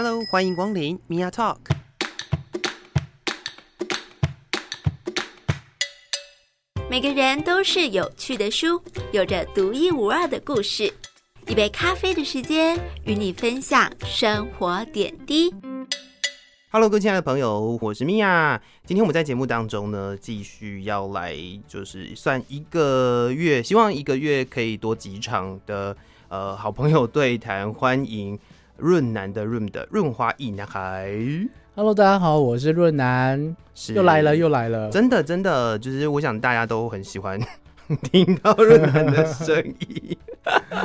Hello，欢迎光临 Mia Talk。每个人都是有趣的书，有着独一无二的故事。一杯咖啡的时间，与你分享生活点滴。Hello，各位亲爱的朋友，我是米娅。今天我们在节目当中呢，继续要来就是算一个月，希望一个月可以多几场的呃好朋友对谈，欢迎润南的润的润滑一男孩，Hello，大家好，我是润南，是又来了，又来了。真的真的，就是我想大家都很喜欢听到润南的声音。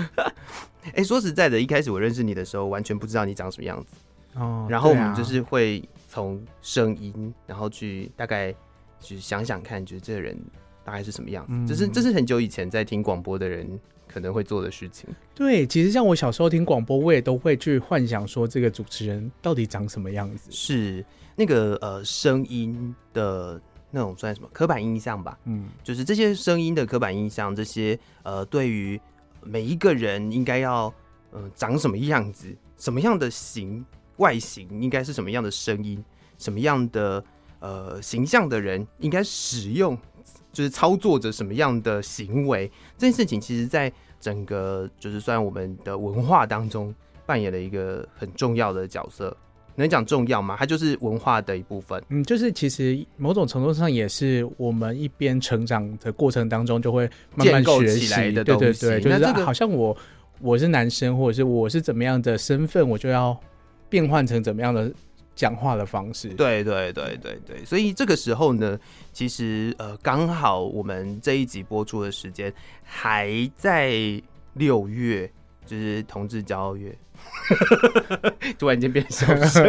哎、说实在的，一开始我认识你的时候，完全不知道你长什么样子。哦然后我们就是会从声音，然后去大概去想想看，觉得这个人大概是什么样子。嗯这是这是很久以前在听广播的人可能会做的事情。对，其实像我小时候听广播，我也都会去幻想说这个主持人到底长什么样子。是那个呃声音的那种算什么刻板印象吧？嗯，就是这些声音的刻板印象，这些呃对于每一个人应该要呃长什么样子，什么样的形外形，应该是什么样的声音，什么样的呃形象的人应该使用，就是操作着什么样的行为，这件事情其实在整个就是算我们的文化当中扮演了一个很重要的角色。能讲重要吗？它就是文化的一部分。嗯，就是其实某种程度上也是我们一边成长的过程当中，就会慢慢学习起来的对对对，就是那这个好像我我是男生，或者是我是怎么样的身份，我就要变换成怎么样的讲话的方式。对对对对对，所以这个时候呢，其实呃，刚好我们这一集播出的时间还在六月，就是同志骄傲月，突然间变小声，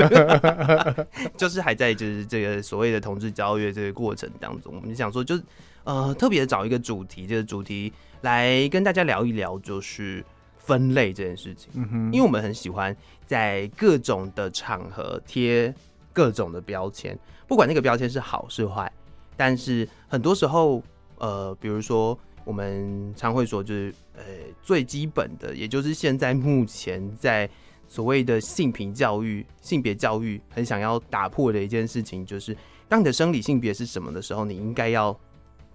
就是还在就是这个所谓的同志骄傲月这个过程当中，我们就想说，就是呃，特别找一个主题，这个主题来跟大家聊一聊，就是分类这件事情。嗯哼，因为我们很喜欢在各种的场合贴各种的标签，不管那个标签是好是坏，但是很多时候，呃，比如说我们常会说，就是呃最基本的，也就是现在目前在所谓的性平教育、性别教育很想要打破的一件事情，就是当你的生理性别是什么的时候，你应该要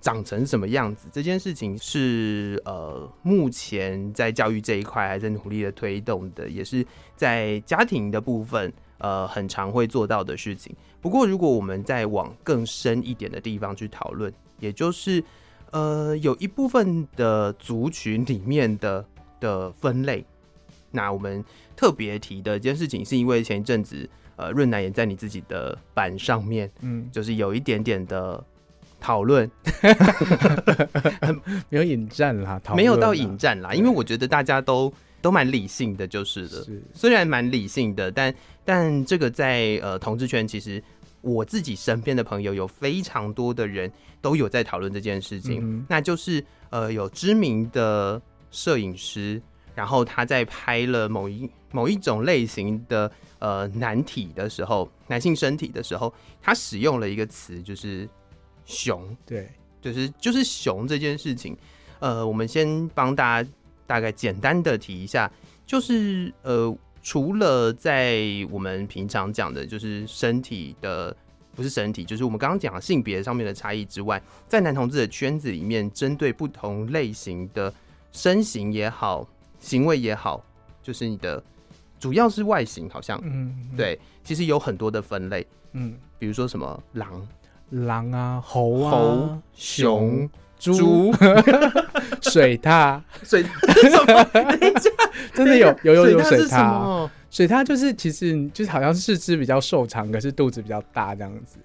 长成什么样子？这件事情是呃，目前在教育这一块还在努力的推动的，也是在家庭的部分呃很常会做到的事情。不过，如果我们再往更深一点的地方去讨论，也就是呃有一部分的族群里面的的分类，那我们特别提的一件事情，是因为前一阵子呃润南也在你自己的版上面，嗯，就是有一点点的讨论，没有引战啦，讨没有到引战啦，因为我觉得大家都都蛮理性的，就是的。是。虽然蛮理性的，但但这个在呃同志圈，其实我自己身边的朋友有非常多的人都有在讨论这件事情，嗯那就是呃有知名的摄影师，然后他在拍了某一某一种类型的呃男体的时候，男性身体的时候，他使用了一个词，就是熊。对，就是就是熊这件事情，呃，我们先帮大家大概简单的提一下，就是呃，除了在我们平常讲的，就是身体的不是身体，就是我们刚刚讲的性别上面的差异之外，在男同志的圈子里面，针对不同类型的身形也好，行为也好，就是你的主要是外形，好像、嗯，对，其实有很多的分类，嗯，比如说什么狼、狼啊，猴啊，猴、熊、猪、猪。水獭，水什么？等一下，真的有有有有水水獭？水獭就是其实就是好像是四肢比较瘦长，可是肚子比较大这样子。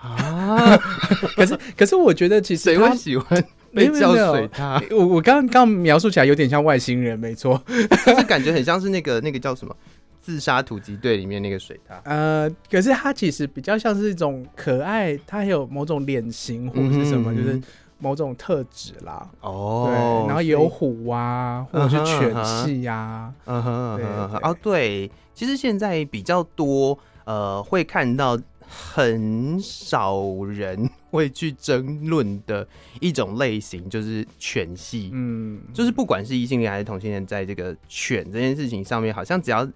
啊，可是可是我觉得其实谁它会喜欢被叫水獭？我我刚刚刚描述起来有点像外星人，没错。就是感觉很像是那个那个叫什么自杀突击队里面那个水獭。呃，可是它其实比较像是一种可爱，它还有某种脸型或者是什么，嗯哼就是某种特质啦。哦对，然后有虎啊，或者是犬系呀、嗯哼嗯哼对嗯哼哦，对，其实现在比较多呃会看到很少人会去争论的一种类型，就是犬系。嗯，就是不管是异性恋还是同性恋，在这个犬这件事情上面，好像只要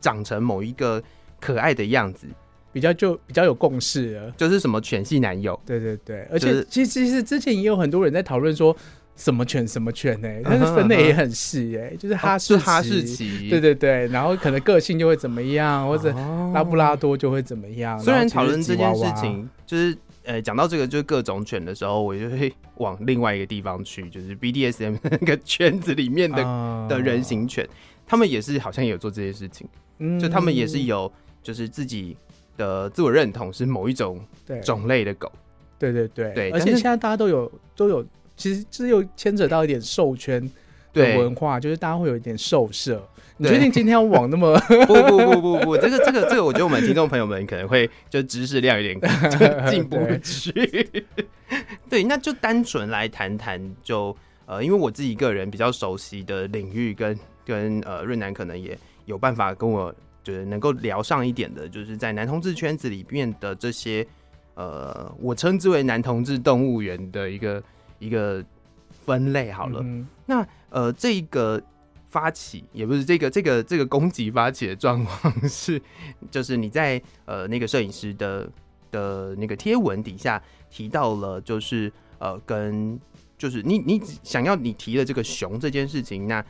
长成某一个可爱的样子，比较就比较有共识了。就是什么犬系男友，对对对，而且就是其实其实之前也有很多人在讨论说什么犬什么犬呢、但是分类也很细哎、就是哈士哈士奇，对对对，然后可能个性就会怎么样，或者哦。拉布拉多就会怎么样。虽然讨论这件事情，就是呃讲到这个就是各种犬的时候，我就会往另外一个地方去，就是 BDSM 那个圈子里面的、啊的人，形犬，他们也是好像也有做这些事情，嗯。就他们也是有就是自己的自我认同是某一种对。种类的狗，对对对。对而且现在大家都有都有，其实这又牵扯到一点兽圈的对，文化，就是大家会有一点受摄。你对。确定今天要往那么 不不不不不，这个这个这个，我觉得我们听众朋友们可能会就知识量有点就 进不去。对，那就单纯来谈谈，就呃，因为我自己个人比较熟悉的领域跟跟呃润南可能也有办法跟我就是能够聊上一点的，就是在男同志圈子里面的这些呃，我称之为男同志动物园的一个一个分类好了。嗯那呃，这个发起也不是这个这个这个攻击发起的状况是，就是你在呃那个摄影师的的那个贴文底下提到了，就是呃跟就是你你想要你提的这个熊这件事情，那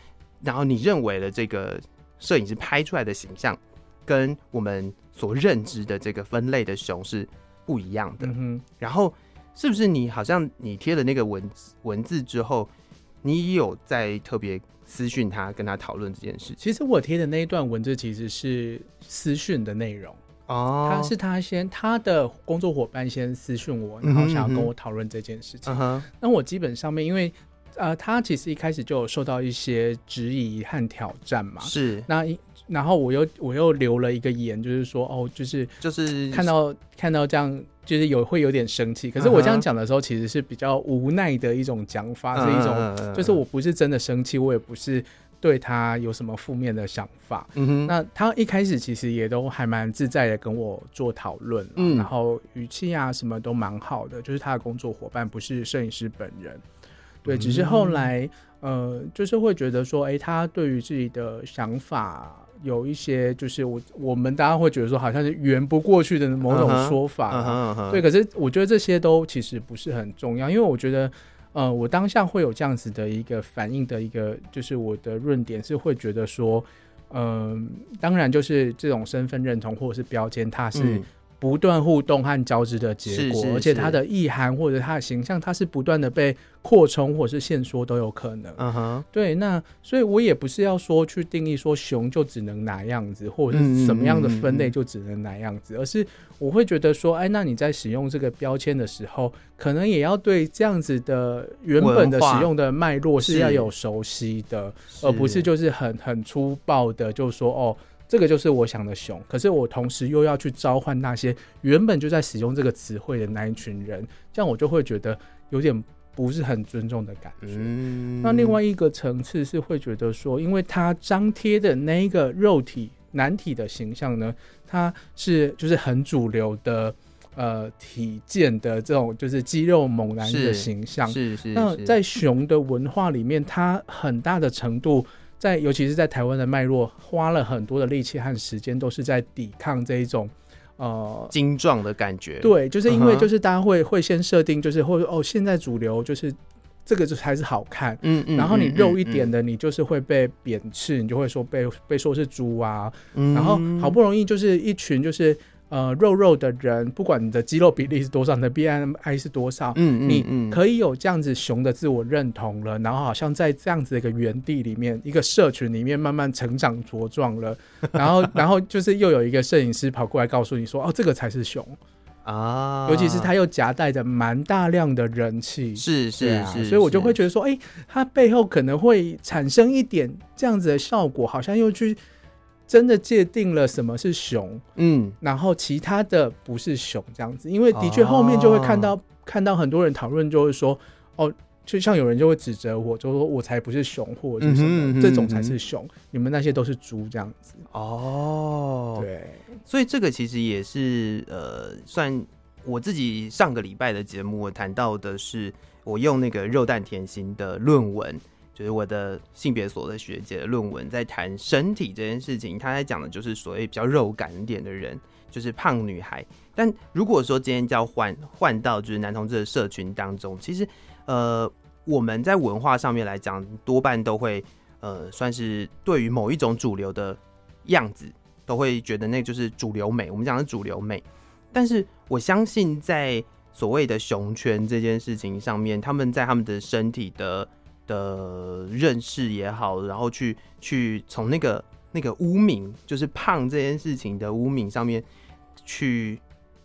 然后你认为的这个摄影师拍出来的形象，跟我们所认知的这个分类的熊是不一样的。嗯，然后是不是你好像你贴了那个文字文字之后，你也有在特别私讯他，跟他讨论这件事情？其实我贴的那一段文字其实是私讯的内容。哦他是他先他的工作伙伴先私讯我，然后想要跟我讨论这件事情。嗯哼，那我基本上面因为呃，他其实一开始就有受到一些质疑和挑战嘛。是那一然后我又我又留了一个言，就是说哦，就是就是看到看到这样，就是有会有点生气。可是我这样讲的时候，其实是比较无奈的一种讲法，是一种就是我不是真的生气，我也不是对他有什么负面的想法。嗯哼，那他一开始其实也都还蛮自在的跟我做讨论啦，嗯然后语气啊什么都蛮好的，就是他的工作伙伴不是摄影师本人，对，只是后来呃，就是会觉得说，哎、他对于自己的想法有一些，就是我我们大家会觉得说，好像是圆不过去的某种说法对，可是我觉得这些都其实不是很重要，因为我觉得，呃，我当下会有这样子的一个反应的一个，就是我的论点是会觉得说，嗯、当然就是这种身份认同或者是标签，它是嗯不断互动和交织的结果，是是而且它的意涵或者它的形象，它是不断的被扩充或者是限缩都有可能。嗯哼，对，那所以我也不是要说去定义说熊就只能哪样子，或者嗯是什么样的分类嗯就只能哪样子，而是我会觉得说，哎，那你在使用这个标签的时候，可能也要对这样子的原本的使用的脉络是是要有熟悉的，而不是就是很很粗暴的就说哦。这个就是我想的熊，可是我同时又要去召唤那些原本就在使用这个词汇的那一群人，这样我就会觉得有点不是很尊重的感觉。嗯，那另外一个层次是会觉得说，因为他张贴的那一个肉体男体的形象呢，它是就是很主流的呃体健的这种就是肌肉猛男的形象。是是是那在熊的文化里面，它很大的程度在，尤其是在台湾的脉络，花了很多的力气和时间，都是在抵抗这一种呃精壮的感觉，对，就是因为就是大家会会先设定，就是或者哦，现在主流就是这个就才是好看，嗯，嗯然后你嗯肉一点嗯。的，你就是会被贬斥，你就会说被被说是猪啊，嗯。然后好不容易就是一群就是呃肉肉的人，不管你的肌肉比例是多少，你的 BMI 是多少。嗯，嗯你嗯可以有这样子熊的自我认同了，然后好像在这样子的一个原地里面，一个社群里面慢慢成长茁壮了，然后然后就是又有一个摄影师跑过来告诉你说，哦，这个才是熊，啊，尤其是他又夹带着蛮大量的人气，是是是，所以我就会觉得说，哎、他背后可能会产生一点这样子的效果，好像又去真的界定了什么是熊，嗯然后其他的不是熊这样子。因为的确后面就会看到、看到很多人讨论，就会说，哦，就像有人就会指责我，就说我才不是熊，或者是什么、嗯哼嗯哼这种才是熊，你们那些都是猪这样子。哦，对，所以这个其实也是呃，算我自己上个礼拜的节目，我谈到的是我用那个肉蛋甜心的论文，就是我的性别所的学姐的论文，在谈身体这件事情，他在讲的就是所谓比较肉感一点的人，就是胖女孩。但如果说今天要换换到就是男同志的社群当中，其实呃，我们在文化上面来讲，多半都会呃，算是对于某一种主流的样子，都会觉得那就是主流美。我们讲的主流美，但是我相信在所谓的熊圈这件事情上面，他们在他们的身体的的认识也好，然后去去从那个那个污名，就是胖这件事情的污名上面去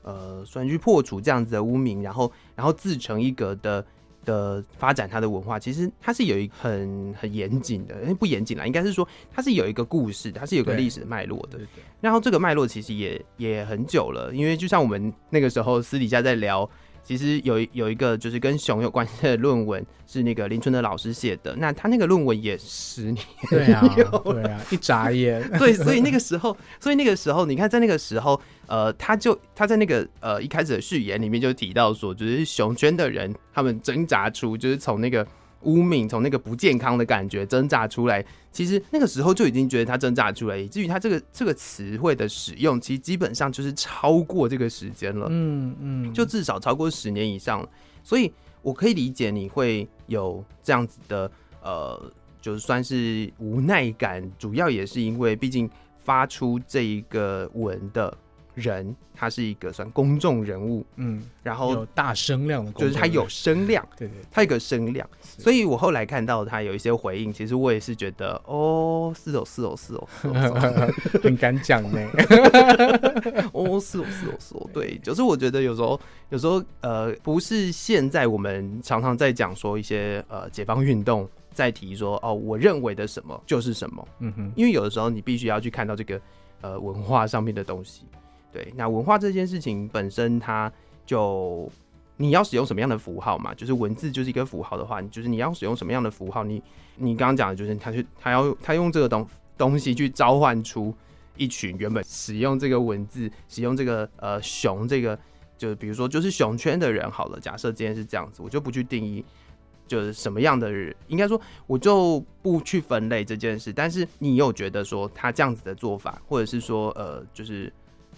呃，算去破除这样子的污名，然后然后自成一格的的发展它的文化，其实它是有一个很很严谨的，不严谨啦，应该是说它是有一个故事，它是有个历史脉络的。然后这个脉络其实也也很久了，因为就像我们那个时候私底下在聊。其实有有一个就是跟熊有关系的论文，是那个林春的老师写的。那他那个论文也十年，对啊，对啊，一眨眼，对，所以那个时候，所以那个时候，你看在那个时候，呃，他就他在那个呃一开始的序言里面就提到说，就是熊圈的人，他们挣扎出，就是从那个。污名从那个不健康的感觉挣扎出来，其实那个时候就已经觉得他挣扎出来，以至于他这个这个词汇的使用，其实基本上就是超过这个时间了，嗯嗯，就至少超过十年以上了。所以我可以理解你会有这样子的呃，就算是无奈感，主要也是因为毕竟发出这一个文的。人，他是一个算公众人物，嗯，然后有大声量的，就是他有声量，对对，他有个声量，所以我后来看到他有一些回应，其实我也是觉得，哦，是哦，是哦，是哦，很敢讲呢，哦，是哦，是哦，是哦，对，就是我觉得有时候，有时候，呃，不是现在我们常常在讲说一些呃解放运动在提说，哦，我认为的什么就是什么，嗯哼，因为有的时候你必须要去看到这个呃文化上面的东西。对，那文化这件事情本身，它就你要使用什么样的符号嘛？就是文字就是一个符号的话，就是你要使用什么样的符号？你你刚刚讲的就是他去他要他用这个东东西去召唤出一群原本使用这个文字、使用这个呃熊这个，就是比如说就是熊圈的人好了。假设今天是这样子，我就不去定义就是什么样的人，应该说我就不去分类这件事。但是你有觉得说他这样子的做法，或者是说呃就是。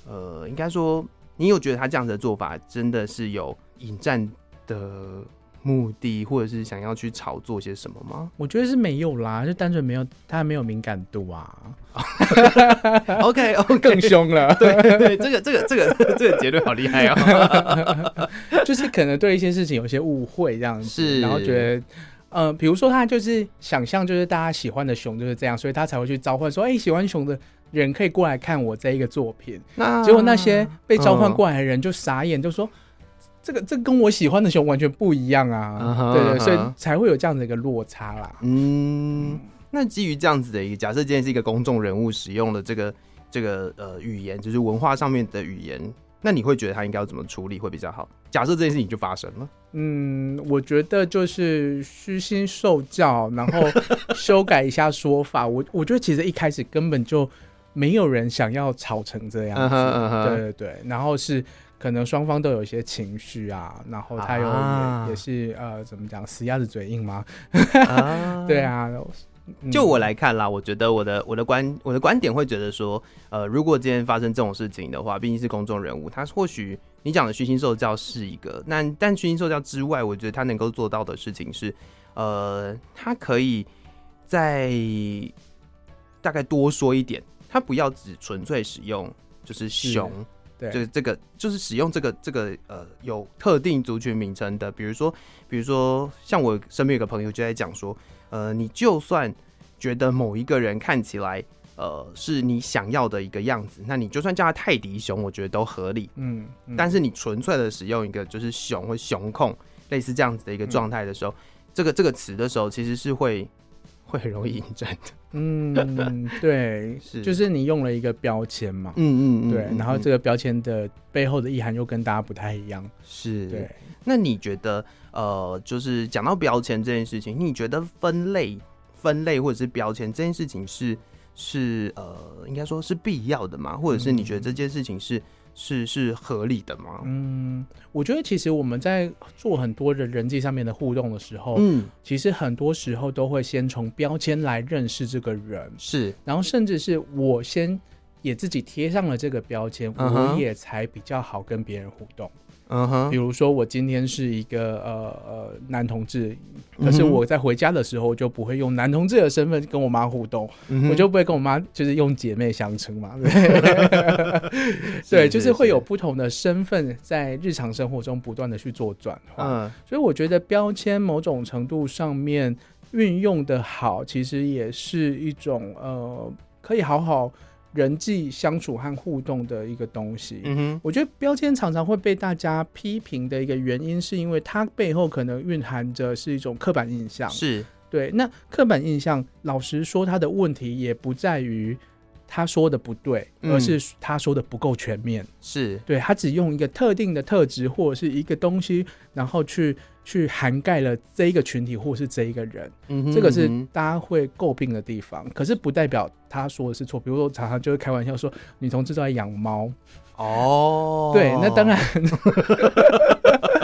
呃，应该说，你有觉得他这样的做法真的是有引战的目的，或者是想要去炒作些什么吗？我觉得是没有啦，就单纯没有他没有敏感度啊。OK，更凶了。对对，这个这个这个这个结论好厉害哦！就是可能对一些事情有些误会这样子，然后觉得，呃，比如说他就是想象就是大家喜欢的熊就是这样，所以他才会去召唤说，哎，喜欢熊的。人可以过来看我这一个作品，那结果那些被召唤过来的人就傻眼，就说：“这个这跟我喜欢的熊完全不一样啊！”对对，所以才会有这样的一个落差啦。嗯，那基于这样子的一个假设，今天是一个公众人物使用的这个这个呃语言，就是文化上面的语言，那你会觉得他应该要怎么处理会比较好？假设这件事情就发生了，嗯，我觉得就是虚心受教，然后修改一下说法。我我觉得其实一开始根本就。没有人想要吵成这样子，对对对，然后是可能双方都有一些情绪啊，然后他有也也是呃，怎么讲，死鸭子嘴硬吗？对啊，就我来看啦，我觉得我的我的观我的观点会觉得说，呃，如果今天发生这种事情的话，毕竟是公众人物，他或许你讲的虚心受教是一个，那但虚心受教之外，我觉得他能够做到的事情是，呃，他可以在大概多说一点。他不要只纯粹使用，就是熊，对，就是这个，就是使用这个这个呃有特定族群名称的，比如说，比如说像我身边有个朋友就在讲说，呃，你就算觉得某一个人看起来呃是你想要的一个样子，那你就算叫他泰迪熊，我觉得都合理，嗯，但是你纯粹的使用一个就是熊或熊控类似这样子的一个状态的时候，这个这个词的时候，其实是会。会很容易引战的，嗯，对，是，就是你用了一个标签嘛，嗯嗯嗯，对，然后这个标签的背后的意涵又跟大家不太一样，是，对。那你觉得，呃，就是讲到标签这件事情，你觉得分类、分类或者是标签这件事情是是呃，应该说是必要的吗？或者是你觉得这件事情是是是合理的吗？嗯，我觉得其实我们在做很多的人际上面的互动的时候，嗯，其实很多时候都会先从标签来认识这个人，是，然后甚至是我先也自己贴上了这个标签，我也才比较好跟别人互动。嗯哼。比，如说我今天是一个呃呃男同志，可是我在回家的时候就不会用男同志的身份跟我妈互动，嗯我就不会跟我妈就是用姐妹相称嘛。对，对，就是会有不同的身份在日常生活中不断的去做转换。嗯。所以我觉得标签某种程度上面运用的好，其实也是一种呃可以好好人际相处和互动的一个东西。嗯哼，我觉得标签常常会被大家批评的一个原因，是因为它背后可能蕴含着是一种刻板印象。是，对，那刻板印象，老实说，它的问题也不在于他说的不对，嗯而是他说的不够全面。是，对他只用一个特定的特质或者是一个东西，然后去去涵盖了这一个群体或是这一个人，嗯哼，这个是大家会诟病的地方。可是不代表他说的是错，比如说常常就会开玩笑说女同志都在养猫，哦，对，那当然，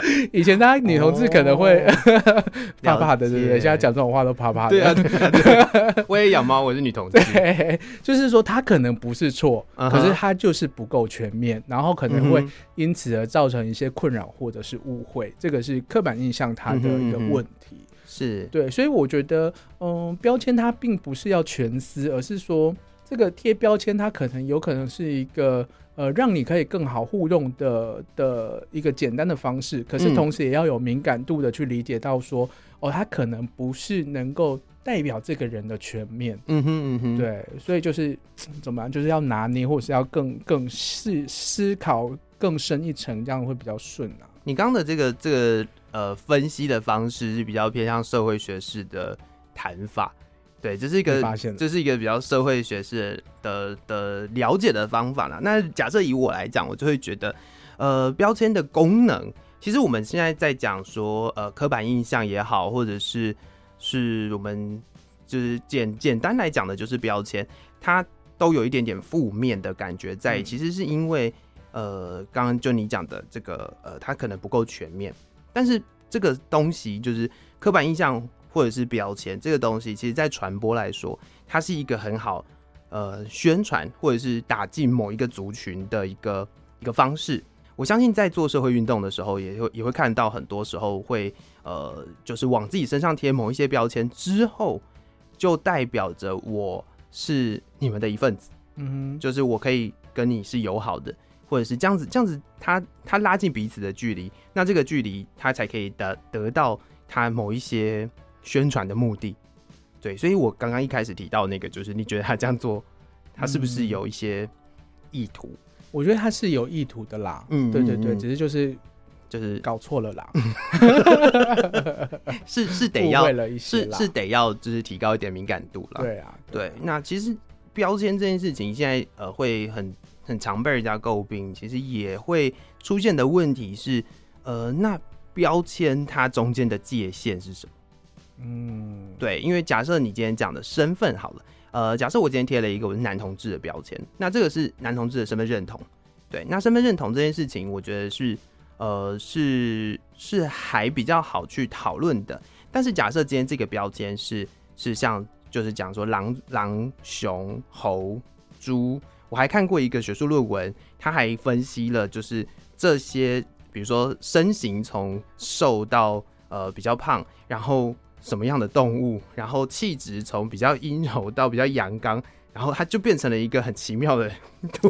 以前大家女同志可能会 怕怕的，对不对？现在讲这种话都怕怕的。对啊，对啊，对啊。我也养猫，我是女同志，对，就是说他可能不是错可是他就是不够全面，然后可能会因此而造成一些困扰或者是误会，这个是刻板印象它的一个问题。是，对，所以我觉得，嗯，标签它并不是要全撕，而是说这个贴标签它可能有可能是一个呃让你可以更好互动的的一个简单的方式，可是嗯同时也要有敏感度的去理解到说，哦，他可能不是能够代表这个人的全面。嗯哼嗯哼，，对，所以就是 怎么样，就是要拿捏，或者是要更更思思考更深一层，这样会比较顺啊。你刚刚的这个这个呃分析的方式是比较偏向社会学式的谈法，对，这是一个发现了这是一个比较社会学式的的了解的方法啦。那假设以我来讲，我就会觉得，呃，标签的功能，其实我们现在在讲说，呃，刻板印象也好，或者是是我们就是简简单来讲的，就是标签，它都有一点点负面的感觉在，嗯其实是因为。呃，刚刚就你讲的这个，呃，它可能不够全面，但是这个东西就是刻板印象或者是标签这个东西，其实在传播来说，它是一个很好呃宣传或者是打进某一个族群的一个一个方式。我相信在做社会运动的时候，也会也会看到很多时候会呃，就是往自己身上贴某一些标签之后，就代表着我是你们的一份子，嗯就是我可以跟你是友好的。或者是这样子，这样子他，他拉近彼此的距离，那这个距离他才可以得得到他某一些宣传的目的。对，所以我刚刚一开始提到那个，就是你觉得他这样做，他是不是有一些意图？我觉得他是有意图的啦。嗯对对对，只是就是就是搞错了啦，是是得要。是是得要就是提高一点敏感度啦。对啊，对，那其实标签这件事情，现在呃会很很常被人家诟病，其实也会出现的问题是，呃，那标签它中间的界限是什么？嗯，对，因为假设你今天讲的身份好了，呃，假设我今天贴了一个我是男同志的标签，那这个是男同志的身份认同。对，那身份认同这件事情，我觉得是呃是是还比较好去讨论的。但是假设今天这个标签是是像就是讲说狼狼熊猴猪，我还看过一个学术论文，他还分析了就是这些，比如说身形从瘦到呃比较胖，然后什么样的动物，然后气质从比较阴柔到比较阳刚，然后它就变成了一个很奇妙的图。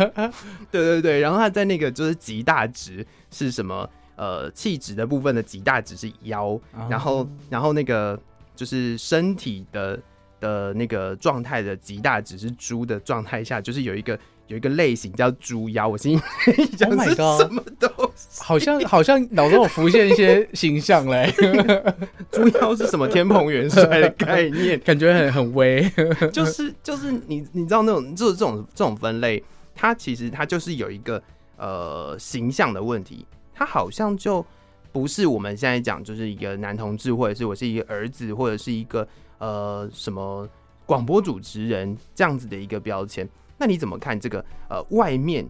对对对，然后它在那个就是极大值是什么？呃，气质的部分的极大值是腰，啊然后然后那个就是身体的的那个状态的极大值是猪的状态下，就是有一个有一个类型叫猪妖。我心里 想 Oh God 什么东西？好像好像脑中有浮现一些形象嘞，猪妖是什么天蓬元帅的概念？感觉很很威。就是就是你你知道那种就是这种这种分类，它其实它就是有一个呃形象的问题，它好像就不是我们现在讲就是一个男同志，或者是我是一个儿子，或者是一个呃什么。广播主持人这样子的一个标签，那你怎么看这个呃外面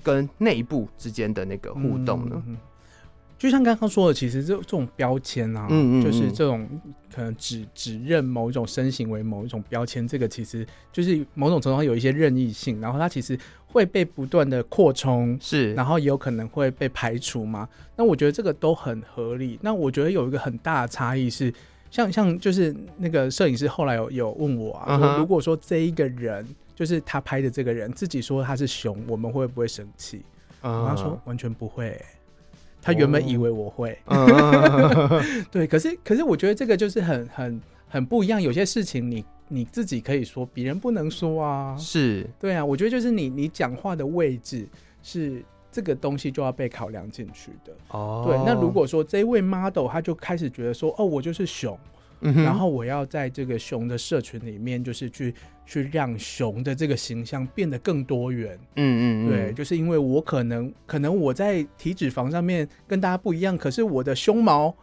跟内部之间的那个互动呢？嗯就像刚刚说的，其实这这种标签啊，嗯嗯嗯就是这种可能指指认某一种身形为某一种标签，这个其实就是某种程度上有一些任意性，然后它其实会被不断的扩充，是，然后也有可能会被排除嘛。那我觉得这个都很合理。那我觉得有一个很大的差异是，像像就是那个摄影师后来有有问我啊，如果说这一个人就是他拍的这个人自己说他是熊，我们会不会生气？嗯他说完全不会欸、他原本以为我会，嗯 对，可是可是我觉得这个就是很很很不一样。有些事情你你自己可以说，别人不能说啊。是，对啊，我觉得就是你你讲话的位置是这个东西就要被考量进去的。哦，对，那如果说这位 model 他就开始觉得说，哦，我就是熊，嗯哼然后我要在这个熊的社群里面，就是去去让熊的这个形象变得更多元。嗯嗯嗯，对，就是因为我可能可能我在体脂肪上面跟大家不一样，可是我的胸毛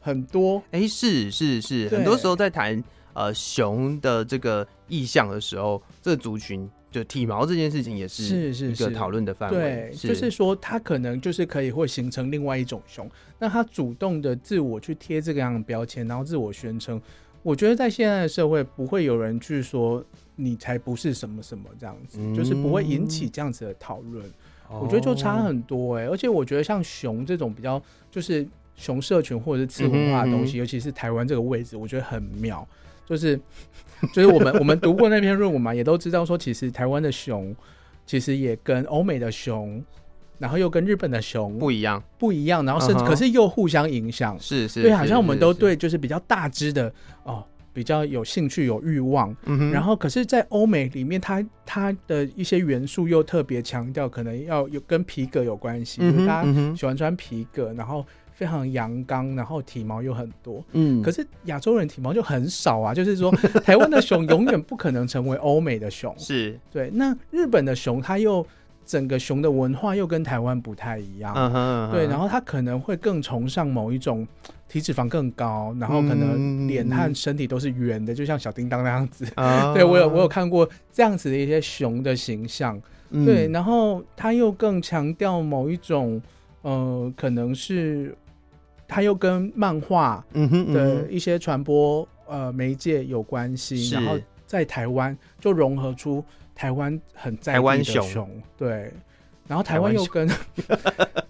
很多。哎、是是是，很多时候在谈呃熊的这个意象的时候，这个族群就体毛这件事情也是是是是一个讨论的范围。对，就是说他可能就是可以会形成另外一种熊，那他主动的自我去贴这个样的标签，然后自我宣称。我觉得在现在的社会，不会有人去说你才不是什么什么这样子，嗯就是不会引起这样子的讨论。哦我觉得就差很多哎、而且我觉得像熊这种比较就是熊社群或者是次文化的东西，嗯嗯尤其是台湾这个位置，我觉得很妙。就是 就是我们我们读过那篇论文嘛，也都知道说，其实台湾的熊其实也跟欧美的熊，然后又跟日本的熊不一样，不一样，然后甚至、嗯哼。可是又互相影响。是是，对，是好像我们都，对就是比较大只的哦，比较有兴趣、有欲望，嗯哼，然后，可是，在欧美里面，它它的一些元素又特别强调，可能要有跟皮革有关系，嗯哼就是大家喜欢穿皮革，然后非常阳刚，然后体毛又很多。嗯，可是亚洲人体毛就很少啊，就是说，台湾的熊永远不可能成为欧美的熊。是，对，那日本的熊，它又整个熊的文化又跟台湾不太一样。对，然后后它可能会更崇尚某一种体脂肪更高，然后可能脸嗯和身体都是圆的，就像小叮当那样子。啊 对我有我有看过这样子的一些熊的形象，嗯对，然后他又更强调某一种，呃，可能是他又跟漫画的一些传播呃媒介有关系，然后在台湾就融合出台湾很在地台湾的熊对，然后台台湾湾又跟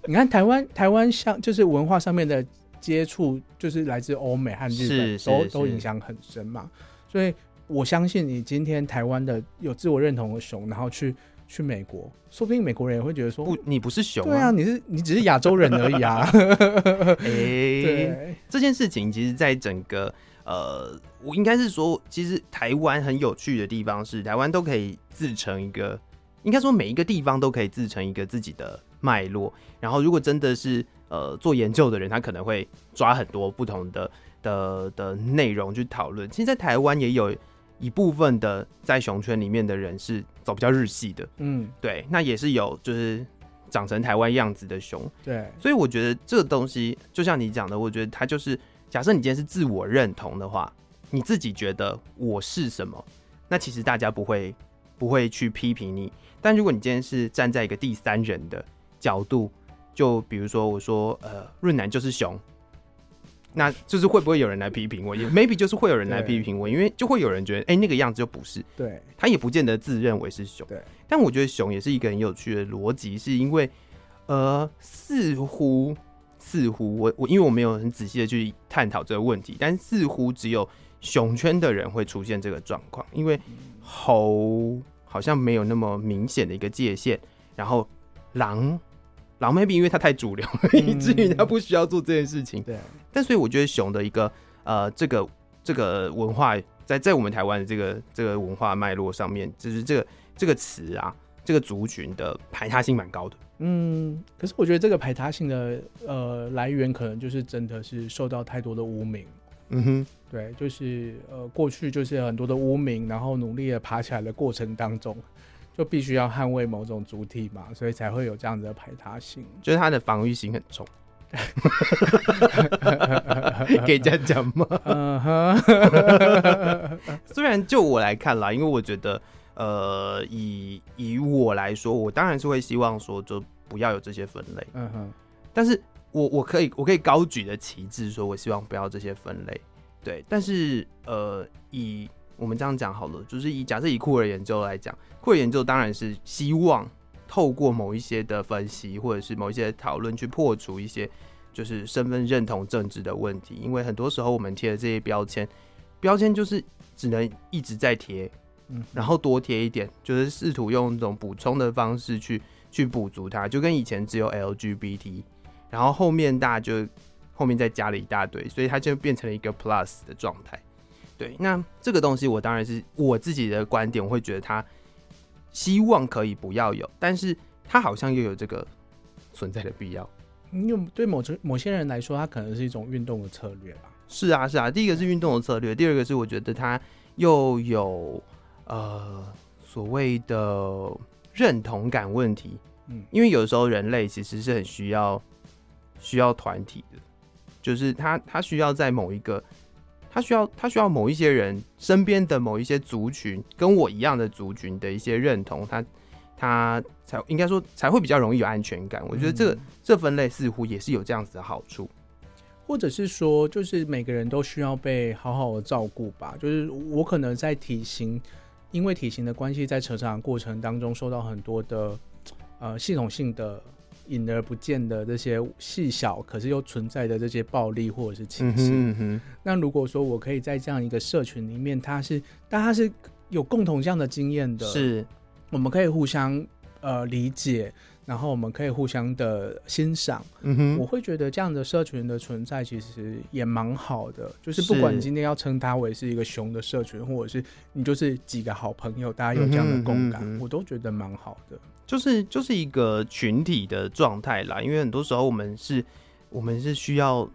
你看台湾台湾 像就是文化上面的接触，就是来自欧美和日本都都影响很深嘛，所以我相信你今天台湾的有自我认同的熊，然后去去美国，说不定美国人也会觉得说，不，你不是熊对啊，，你是你只是亚洲人而已啊，哎，对，这件事情其实，在整个呃，我应该是说，其实台湾很有趣的地方是，台湾都可以自成一个，应该说每一个地方都可以自成一个自己的脉络。然后，如果真的是呃做研究的人，他可能会抓很多不同的的的内容去讨论。其实，在台湾也有一部分的在熊圈里面的人是走比较日系的，嗯，对，那也是有就是长成台湾样子的熊。对，所以我觉得这个东西，就像你讲的，我觉得它就是，假设你今天是自我认同的话，你自己觉得我是什么，那其实大家不会不会去批评你。但如果你今天是站在一个第三人的角度，就比如说我说，呃，润南就是熊，那就是会不会有人来批评我？也 maybe 就是会有人来批评我，因为就会有人觉得，哎、那个样子就不是。对，他也不见得自认为是熊。对，但我觉得熊也是一个很有趣的逻辑，是因为呃，似乎似乎我我因为我没有很仔细的去探讨这个问题，但似乎只有熊圈的人会出现这个状况，因为猴好像没有那么明显的一个界限，然后狼狼 maybe 因为它太主流了，以至于它不需要做这件事情。对，但所以我觉得熊的一个呃，这个这个文化，在在我们台湾的这个这个文化脉络上面，就是这个这个词啊，这个族群的排他性蛮高的。嗯，可是我觉得这个排他性的呃来源，可能就是真的是受到太多的污名。嗯哼，对，就是呃，过去就是很多的污名，然后努力的爬起来的过程当中，就必须要捍卫某种主体嘛，所以才会有这样子的排他性。就是它的防御性很重。可以这样讲吗？虽然就我来看啦，因为我觉得，呃，以以我来说，我当然是会希望说，就不要有这些分类。嗯哼，但是我我可以我可以高举的旗帜，说我希望不要这些分类。对，但是呃，以我们这样讲好了，就是以假设以库尔研究来讲，库尔研究当然是希望透过某一些的分析，或者是某一些讨论，去破除一些就是身份认同政治的问题。因为很多时候我们贴的这些标签，标签就是只能一直在贴，嗯，然后多贴一点，就是试图用一种补充的方式去去补足它，就跟以前只有 LGBT，然后后面大家就后面再加了一大堆，所以它就变成了一个 plus 的状态。对，那这个东西我当然是我自己的观点，我会觉得他希望可以不要有，但是他好像又有这个存在的必要。因为对某些某些人来说，它可能是一种运动的策略吧。是啊，是啊，第一个是运动的策略，第二个是我觉得它又有呃所谓的认同感问题。嗯因为有时候人类其实是很需要需要团体的，就是他他需要在某一个，他需要他需要某一些人身边的某一些族群跟我一样的族群的一些认同，他他才应该说才会比较容易有安全感。我觉得这个、嗯这分类似乎也是有这样子的好处。或者是说，就是每个人都需要被好好的照顾吧。就是我可能在体型，因为体型的关系，在成长过程当中受到很多的呃系统性的隐而不见的这些细小，可是又存在的这些暴力或者是歧视。嗯哼那如果说我可以在这样一个社群里面，它是大家是有共同这样的经验的，是我们可以互相呃理解，然后我们可以互相的欣赏。嗯哼，我会觉得这样的社群的存在其实也蛮好的，就是不管你今天要称它为是一个熊的社群，或者是你就是几个好朋友，大家有这样的共感，嗯哼嗯哼我都觉得蛮好的。就是就是一个群体的状态啦，因为很多时候我们是，我们是需要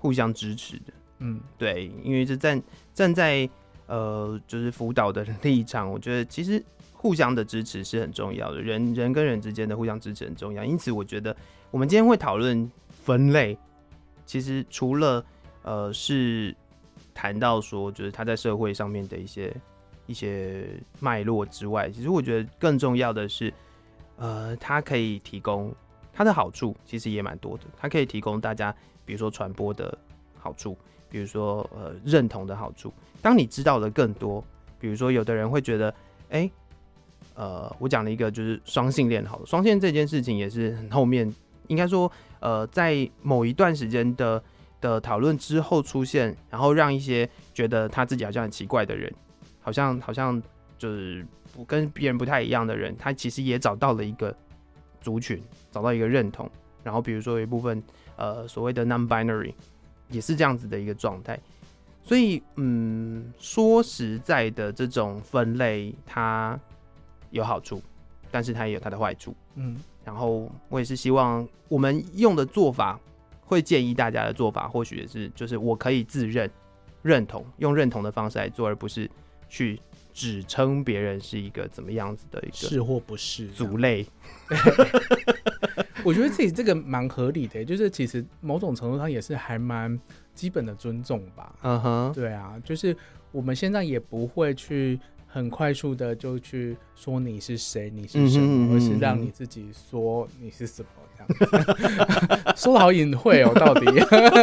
互相支持的，嗯，对，因为是站站在呃就是辅导的立场，我觉得其实互相的支持是很重要的，人人跟人之间的互相支持很重要，因此我觉得我们今天会讨论分类，其实除了呃是谈到说就是他在社会上面的一些一些脉络之外，其实我觉得更重要的是。呃，它可以提供它的好处，其实也蛮多的。它可以提供大家，比如说传播的好处，比如说呃认同的好处。当你知道的更多，比如说有的人会觉得，哎、呃，我讲了一个就是双性恋好了，双性恋这件事情也是很后面，应该说呃在某一段时间的的讨论之后出现，然后让一些觉得他自己好像很奇怪的人，好像好像就是不跟别人不太一样的人，他其实也找到了一个族群，找到一个认同。然后比如说有一部分呃所谓的 non-binary 也是这样子的一个状态。所以嗯，说实在的，这种分类它有好处，但是它也有它的坏处。嗯，然后我也是希望我们用的做法，会建议大家的做法，或许也是就是我可以自认认同，用认同的方式来做，而不是去指称别人是一个怎么样子的一个是或不是族类。我觉得自己这个蛮合理的，就是其实某种程度上也是还蛮基本的尊重吧。嗯哼，对啊，就是我们现在也不会去很快速的就去说你是谁，你是什么，嗯哼嗯哼而是让你自己说你是什么。说的好隐晦哦，到底。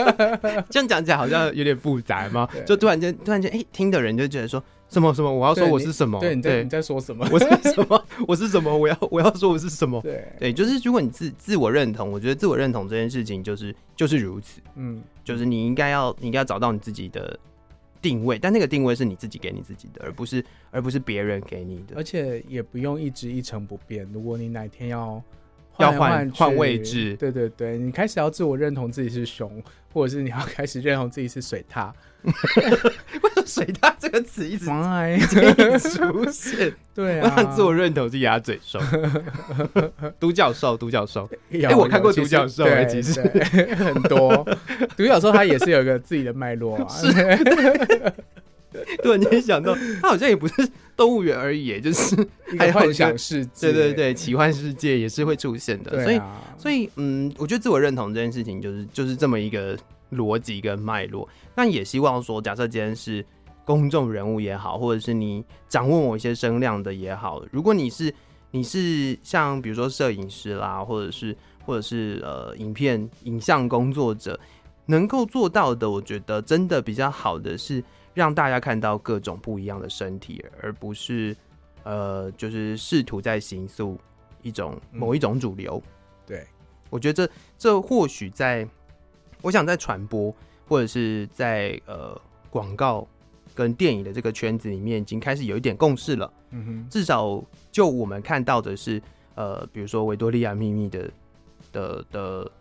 这样讲起来好像有点复杂嘛，就突然间突然间，哎、听的人就觉得说什么什么，我要说我是什么，对，你在你在说什么？我是什么，我是什么，我要我要说我是什么。对，对，就是如果你自自我认同，我觉得自我认同这件事情就是就是如此，嗯，就是你应该要你应该要找到你自己的定位，但那个定位是你自己给你自己的，而不是而不是别人给你的而。且也不用一直一成不变。如果你哪天要要换换位置。对对对，你开始要自我认同自己是熊，或者是你要开始认同自己是水獭，为什么“水獭”这个词一直哎，出现？对我啊，自我认同是鸭嘴兽，独角兽，独角兽。有哎我看过有独角兽哎其实对很多。独角兽它也是有一个自己的脉络啊，突然间想到，他好像也不是动物园而已，就是 幻想世界，对对对，奇幻世界也是会出现的。所以，所以，嗯，我觉得自我认同这件事情，就是就是这么一个逻辑跟脉络。那也希望说，假设今天是公众人物也好，或者是你掌握某一些声量的也好，如果你是你是像比如说摄影师啦，或者是或者是呃影片影像工作者。能够做到的，我觉得真的比较好的是让大家看到各种不一样的身体，而不是呃，就是试图在形塑一种某一种主流。对，我觉得这这或许在，我想在传播或者是在呃广告跟电影的这个圈子里面，已经开始有一点共识了。嗯哼，至少就我们看到的是，呃，比如说维多利亚秘密的的的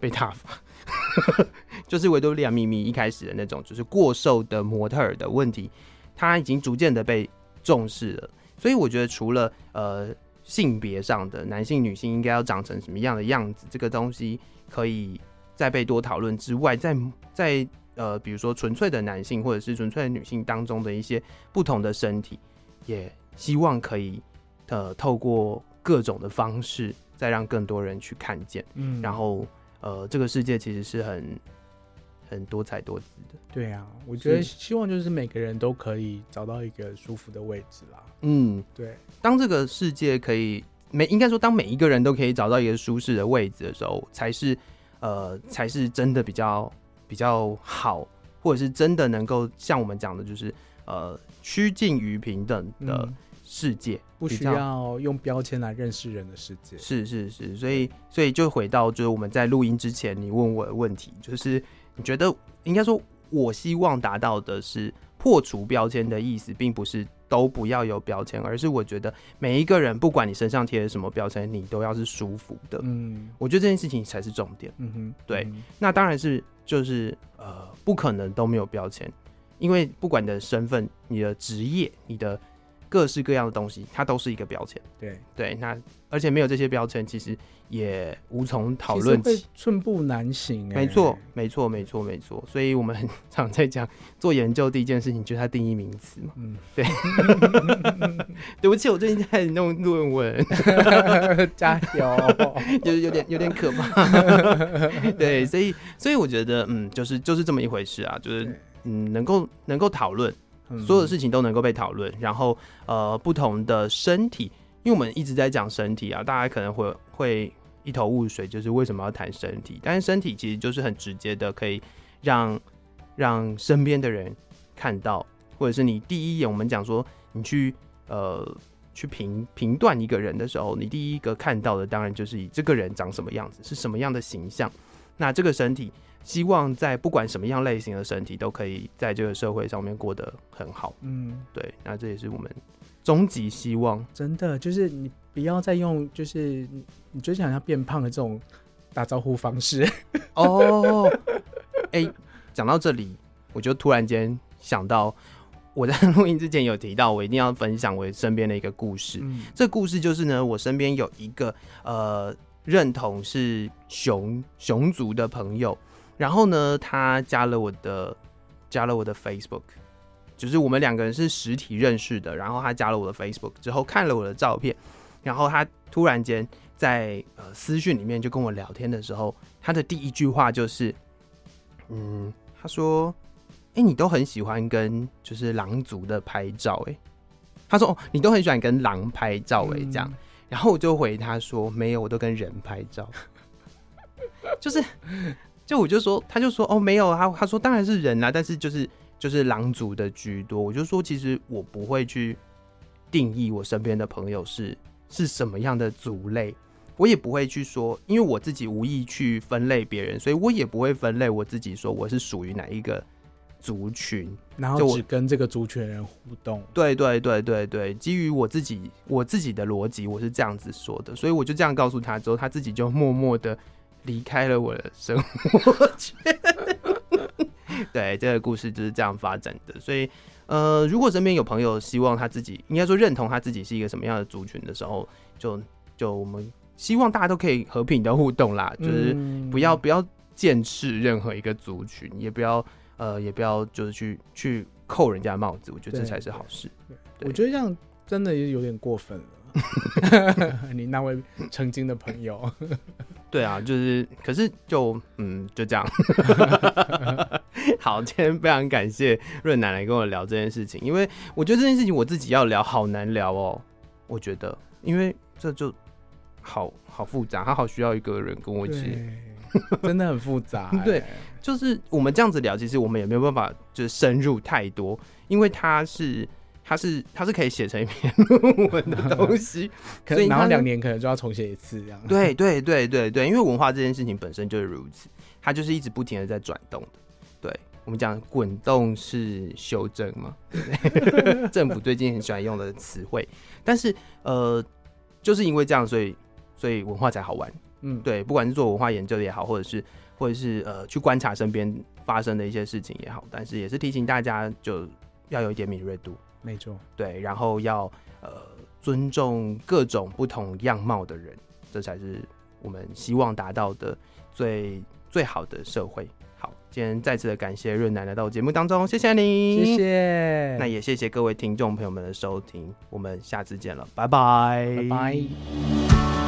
贝塔法。就是维多利亚秘密一开始的那种，就是过瘦的模特儿的问题，它已经逐渐的被重视了。所以我觉得，除了呃性别上的男性、女性应该要长成什么样的样子，这个东西可以再被多讨论之外，在在呃，比如说纯粹的男性或者是纯粹的女性当中的一些不同的身体，也希望可以呃透过各种的方式，再让更多人去看见，嗯，然后。呃，这个世界其实是很很多彩多姿的。对啊，我觉得希望就是每个人都可以找到一个舒服的位置啦。嗯，对。当这个世界可以每应该说，当每一个人都可以找到一个舒适的位置的时候，才是呃，才是真的比较比较好，或者是真的能够像我们讲的，就是呃，趋近于平等的。世界不需要用标签来认识人的世界，是是是，所以所以就回到就是我们在录音之前你问我的问题，就是你觉得应该说，我希望达到的是破除标签的意思，并不是都不要有标签，而是我觉得每一个人不管你身上贴了什么标签，你都要是舒服的。嗯，我觉得这件事情才是重点。嗯哼，对，那当然是就是呃，不可能都没有标签，因为不管你的身份、你的职业、你的。各式各样的东西，它都是一个标签。对对，那而且没有这些标签，其实也无从讨论起，寸步难行。没错，没错，没错，没错。所以我们很 常在讲做研究，第一件事情就是它定义名词嘛。嗯，对。对不起，我最近在弄论文，加油，就是有点有点可怕。对，所以所以我觉得，嗯，就是就是这么一回事啊，就是嗯，能够能够讨论。所有的事情都能够被讨论，然后呃，不同的身体，因为我们一直在讲身体啊，大家可能会会一头雾水，就是为什么要谈身体？但是身体其实就是很直接的，可以让让身边的人看到，或者是你第一眼我们讲说，你去呃去评评断一个人的时候，你第一个看到的当然就是以这个人长什么样子，是什么样的形象，那这个身体。希望在不管什么样类型的身体都可以在这个社会上面过得很好。嗯，对，那这也是我们终极希望。真的，就是你不要再用就是你最想要变胖的这种打招呼方式。哦，哎，讲到这里，我就突然间想到，我在录音之前有提到，我一定要分享我身边的一个故事。这故事就是呢，我身边有一个呃认同是熊熊族的朋友。然后呢，他加了我的，加了我的 Facebook，就是我们两个人是实体认识的。然后他加了我的 Facebook 之后，看了我的照片，然后他突然间在呃私讯里面就跟我聊天的时候，他的第一句话就是，嗯，他说：“哎，你都很喜欢跟就是狼族的拍照，哎，他说哦，你都很喜欢跟狼拍照，哎，这样。”然后我就回他说：“没有，我都跟人拍照，就是。”就我就说，他就说哦没有啊他说当然是人啦，但是就是就是狼族的居多。我就说其实我不会去定义我身边的朋友是是什么样的族类，我也不会去说，因为我自己无意去分类别人，所以我也不会分类我自己说我是属于哪一个族群，然后只跟这个族群人互动。对对对对对，基于我自己我自己的逻辑，我是这样子说的，所以我就这样告诉他之后，他自己就默默的。离开了我的生活圈，对这个故事就是这样发展的。所以，呃，如果身边有朋友希望他自己应该说认同他自己是一个什么样的族群的时候，就就我们希望大家都可以和平的互动啦，就是不要不要见斥任何一个族群，也不要呃也不要就是去去扣人家帽子，我觉得这才是好事。对我觉得这样真的有点过分了。你那位曾经的朋友，对啊，就是，可是就嗯，就这样。好，今天非常感谢润南来跟我聊这件事情，因为我觉得这件事情我自己要聊好难聊哦。我觉得，因为这就好好复杂，他好需要一个人跟我一起。对，真的很复杂、对哎就是我们这样子聊，其实我们也没有办法就是深入太多，因为它是它是它是可以写成一篇论文的东西，可所以它然后两年可能就要重写一次这样。对对对对对，因为文化这件事情本身就是如此，它就是一直不停的在转动的。对我们讲滚动是修正嘛，对不对？政府最近很喜欢用的词汇，但是呃，就是因为这样，所以所以文化才好玩。嗯，对，不管是做文化研究也好，或者是或者是呃去观察身边发生的一些事情也好，但是也是提醒大家就要有一点敏锐度。没错。对，然后要呃尊重各种不同样貌的人，这才是我们希望达到的最最好的社会。好，今天再次的感谢润南来到我节目当中，谢谢你，谢。谢，那也谢谢各位听众朋友们的收听，我们下次见了，拜拜，拜拜。